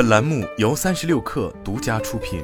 本栏目由三十六氪独家出品。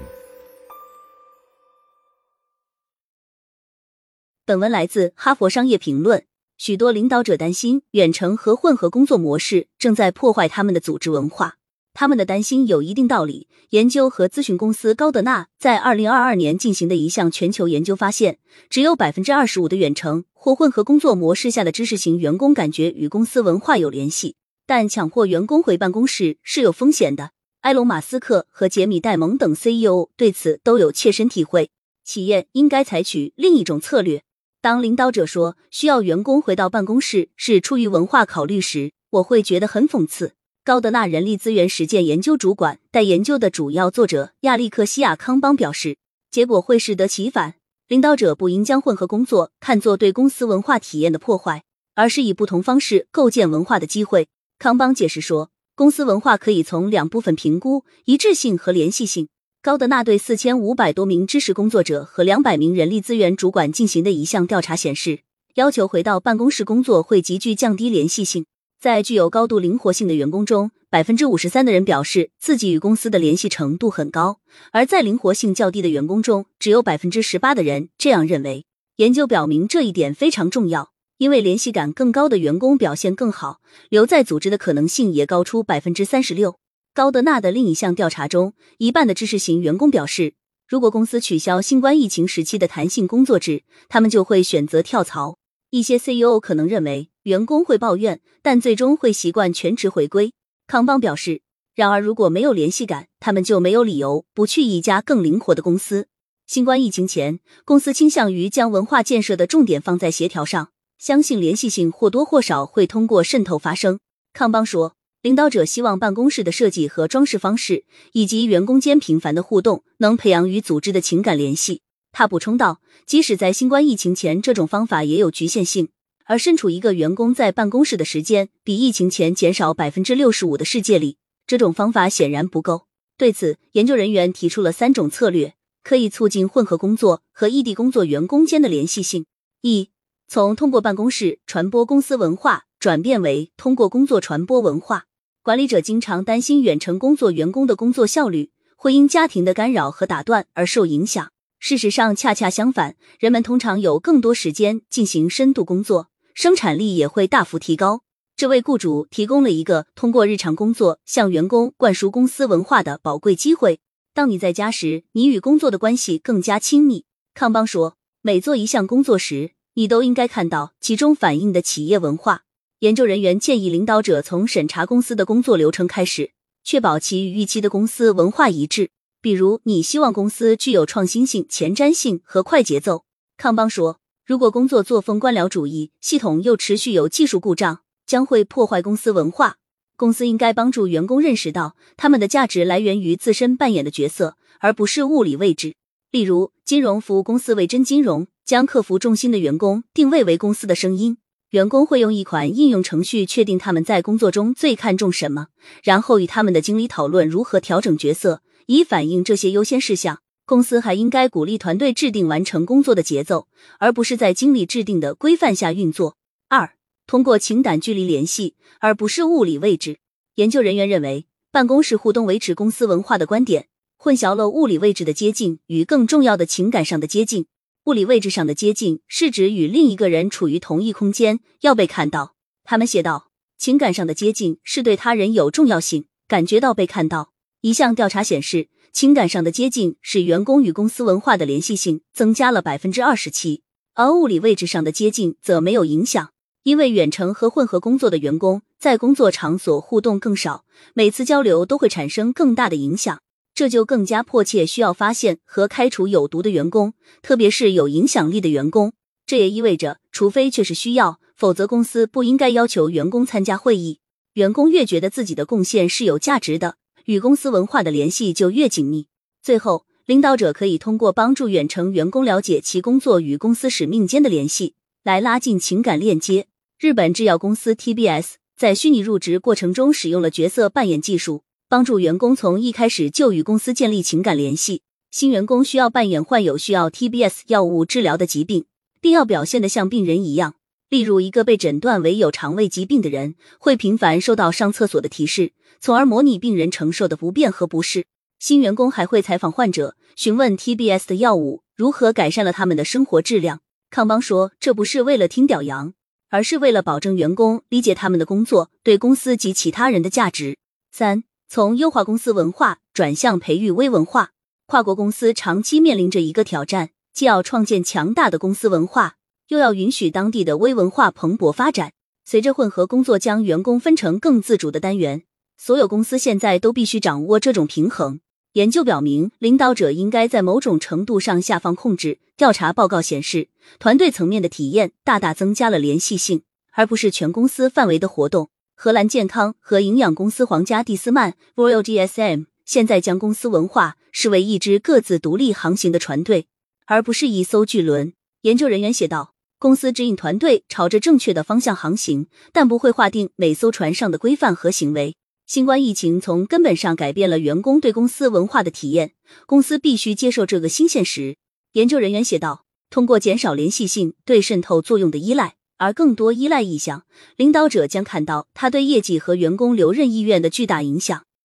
本文来自《哈佛商业评论》。许多领导者担心，远程和混合工作模式正在破坏他们的组织文化。他们的担心有一定道理。研究和咨询公司高德纳在二零二二年进行的一项全球研究发现，只有百分之二十五的远程或混合工作模式下的知识型员工感觉与公司文化有联系。但强迫员工回办公室是有风险的。埃隆·马斯克和杰米·戴蒙等 CEO 对此都有切身体会。企业应该采取另一种策略。当领导者说需要员工回到办公室是出于文化考虑时，我会觉得很讽刺。高德纳人力资源实践研究主管、带研究的主要作者亚历克西亚·康邦表示，结果会适得其反。领导者不应将混合工作看作对公司文化体验的破坏，而是以不同方式构建文化的机会。康邦解释说，公司文化可以从两部分评估：一致性和联系性。高德纳对四千五百多名知识工作者和两百名人力资源主管进行的一项调查显示，要求回到办公室工作会急剧降低联系性。在具有高度灵活性的员工中，百分之五十三的人表示自己与公司的联系程度很高；而在灵活性较低的员工中，只有百分之十八的人这样认为。研究表明这一点非常重要，因为联系感更高的员工表现更好，留在组织的可能性也高出百分之三十六。高德纳的另一项调查中，一半的知识型员工表示，如果公司取消新冠疫情时期的弹性工作制，他们就会选择跳槽。一些 CEO 可能认为员工会抱怨，但最终会习惯全职回归。康邦表示，然而如果没有联系感，他们就没有理由不去一家更灵活的公司。新冠疫情前，公司倾向于将文化建设的重点放在协调上，相信联系性或多或少会通过渗透发生。康邦说，领导者希望办公室的设计和装饰方式，以及员工间频繁的互动，能培养与组织的情感联系。他补充道：“即使在新冠疫情前，这种方法也有局限性。而身处一个员工在办公室的时间比疫情前减少百分之六十五的世界里，这种方法显然不够。”对此，研究人员提出了三种策略，可以促进混合工作和异地工作员工间的联系性：一、从通过办公室传播公司文化转变为通过工作传播文化。管理者经常担心远程工作员工的工作效率会因家庭的干扰和打断而受影响。事实上，恰恰相反，人们通常有更多时间进行深度工作，生产力也会大幅提高。这为雇主提供了一个通过日常工作向员工灌输公司文化的宝贵机会。当你在家时，你与工作的关系更加亲密。康邦说，每做一项工作时，你都应该看到其中反映的企业文化。研究人员建议领导者从审查公司的工作流程开始，确保其与预期的公司文化一致。比如，你希望公司具有创新性、前瞻性和快节奏。康邦说，如果工作作风官僚主义，系统又持续有技术故障，将会破坏公司文化。公司应该帮助员工认识到，他们的价值来源于自身扮演的角色，而不是物理位置。例如，金融服务公司为真金融将客服中心的员工定位为公司的声音。员工会用一款应用程序确定他们在工作中最看重什么，然后与他们的经理讨论如何调整角色。以反映这些优先事项，公司还应该鼓励团队制定完成工作的节奏，而不是在经理制定的规范下运作。二，通过情感距离联系，而不是物理位置。研究人员认为，办公室互动维持公司文化的观点混淆了物理位置的接近与更重要的情感上的接近。物理位置上的接近是指与另一个人处于同一空间，要被看到。他们写道，情感上的接近是对他人有重要性，感觉到被看到。一项调查显示，情感上的接近使员工与公司文化的联系性增加了百分之二十七，而物理位置上的接近则没有影响。因为远程和混合工作的员工在工作场所互动更少，每次交流都会产生更大的影响，这就更加迫切需要发现和开除有毒的员工，特别是有影响力的员工。这也意味着，除非确实需要，否则公司不应该要求员工参加会议。员工越觉得自己的贡献是有价值的。与公司文化的联系就越紧密。最后，领导者可以通过帮助远程员工了解其工作与公司使命间的联系，来拉近情感链接。日本制药公司 TBS 在虚拟入职过程中使用了角色扮演技术，帮助员工从一开始就与公司建立情感联系。新员工需要扮演患有需要 TBS 药物治疗的疾病，并要表现得像病人一样。例如，一个被诊断为有肠胃疾病的人，会频繁收到上厕所的提示，从而模拟病人承受的不便和不适。新员工还会采访患者，询问 TBS 的药物如何改善了他们的生活质量。康邦说，这不是为了听表扬，而是为了保证员工理解他们的工作对公司及其他人的价值。三，从优化公司文化转向培育微文化，跨国公司长期面临着一个挑战，既要创建强大的公司文化。又要允许当地的微文化蓬勃发展。随着混合工作将员工分成更自主的单元，所有公司现在都必须掌握这种平衡。研究表明，领导者应该在某种程度上下放控制。调查报告显示，团队层面的体验大大增加了联系性，而不是全公司范围的活动。荷兰健康和营养公司皇家蒂斯曼 （Royal DSM） 现在将公司文化视为一支各自独立航行的船队，而不是一艘巨轮。研究人员写道。公司指引团队朝着正确的方向航行，但不会划定每艘船上的规范和行为。新冠疫情从根本上改变了员工对公司文化的体验，公司必须接受这个新现实。研究人员写道：“通过减少联系性对渗透作用的依赖，而更多依赖意向，领导者将看到他对业绩和员工留任意愿的巨大影响。”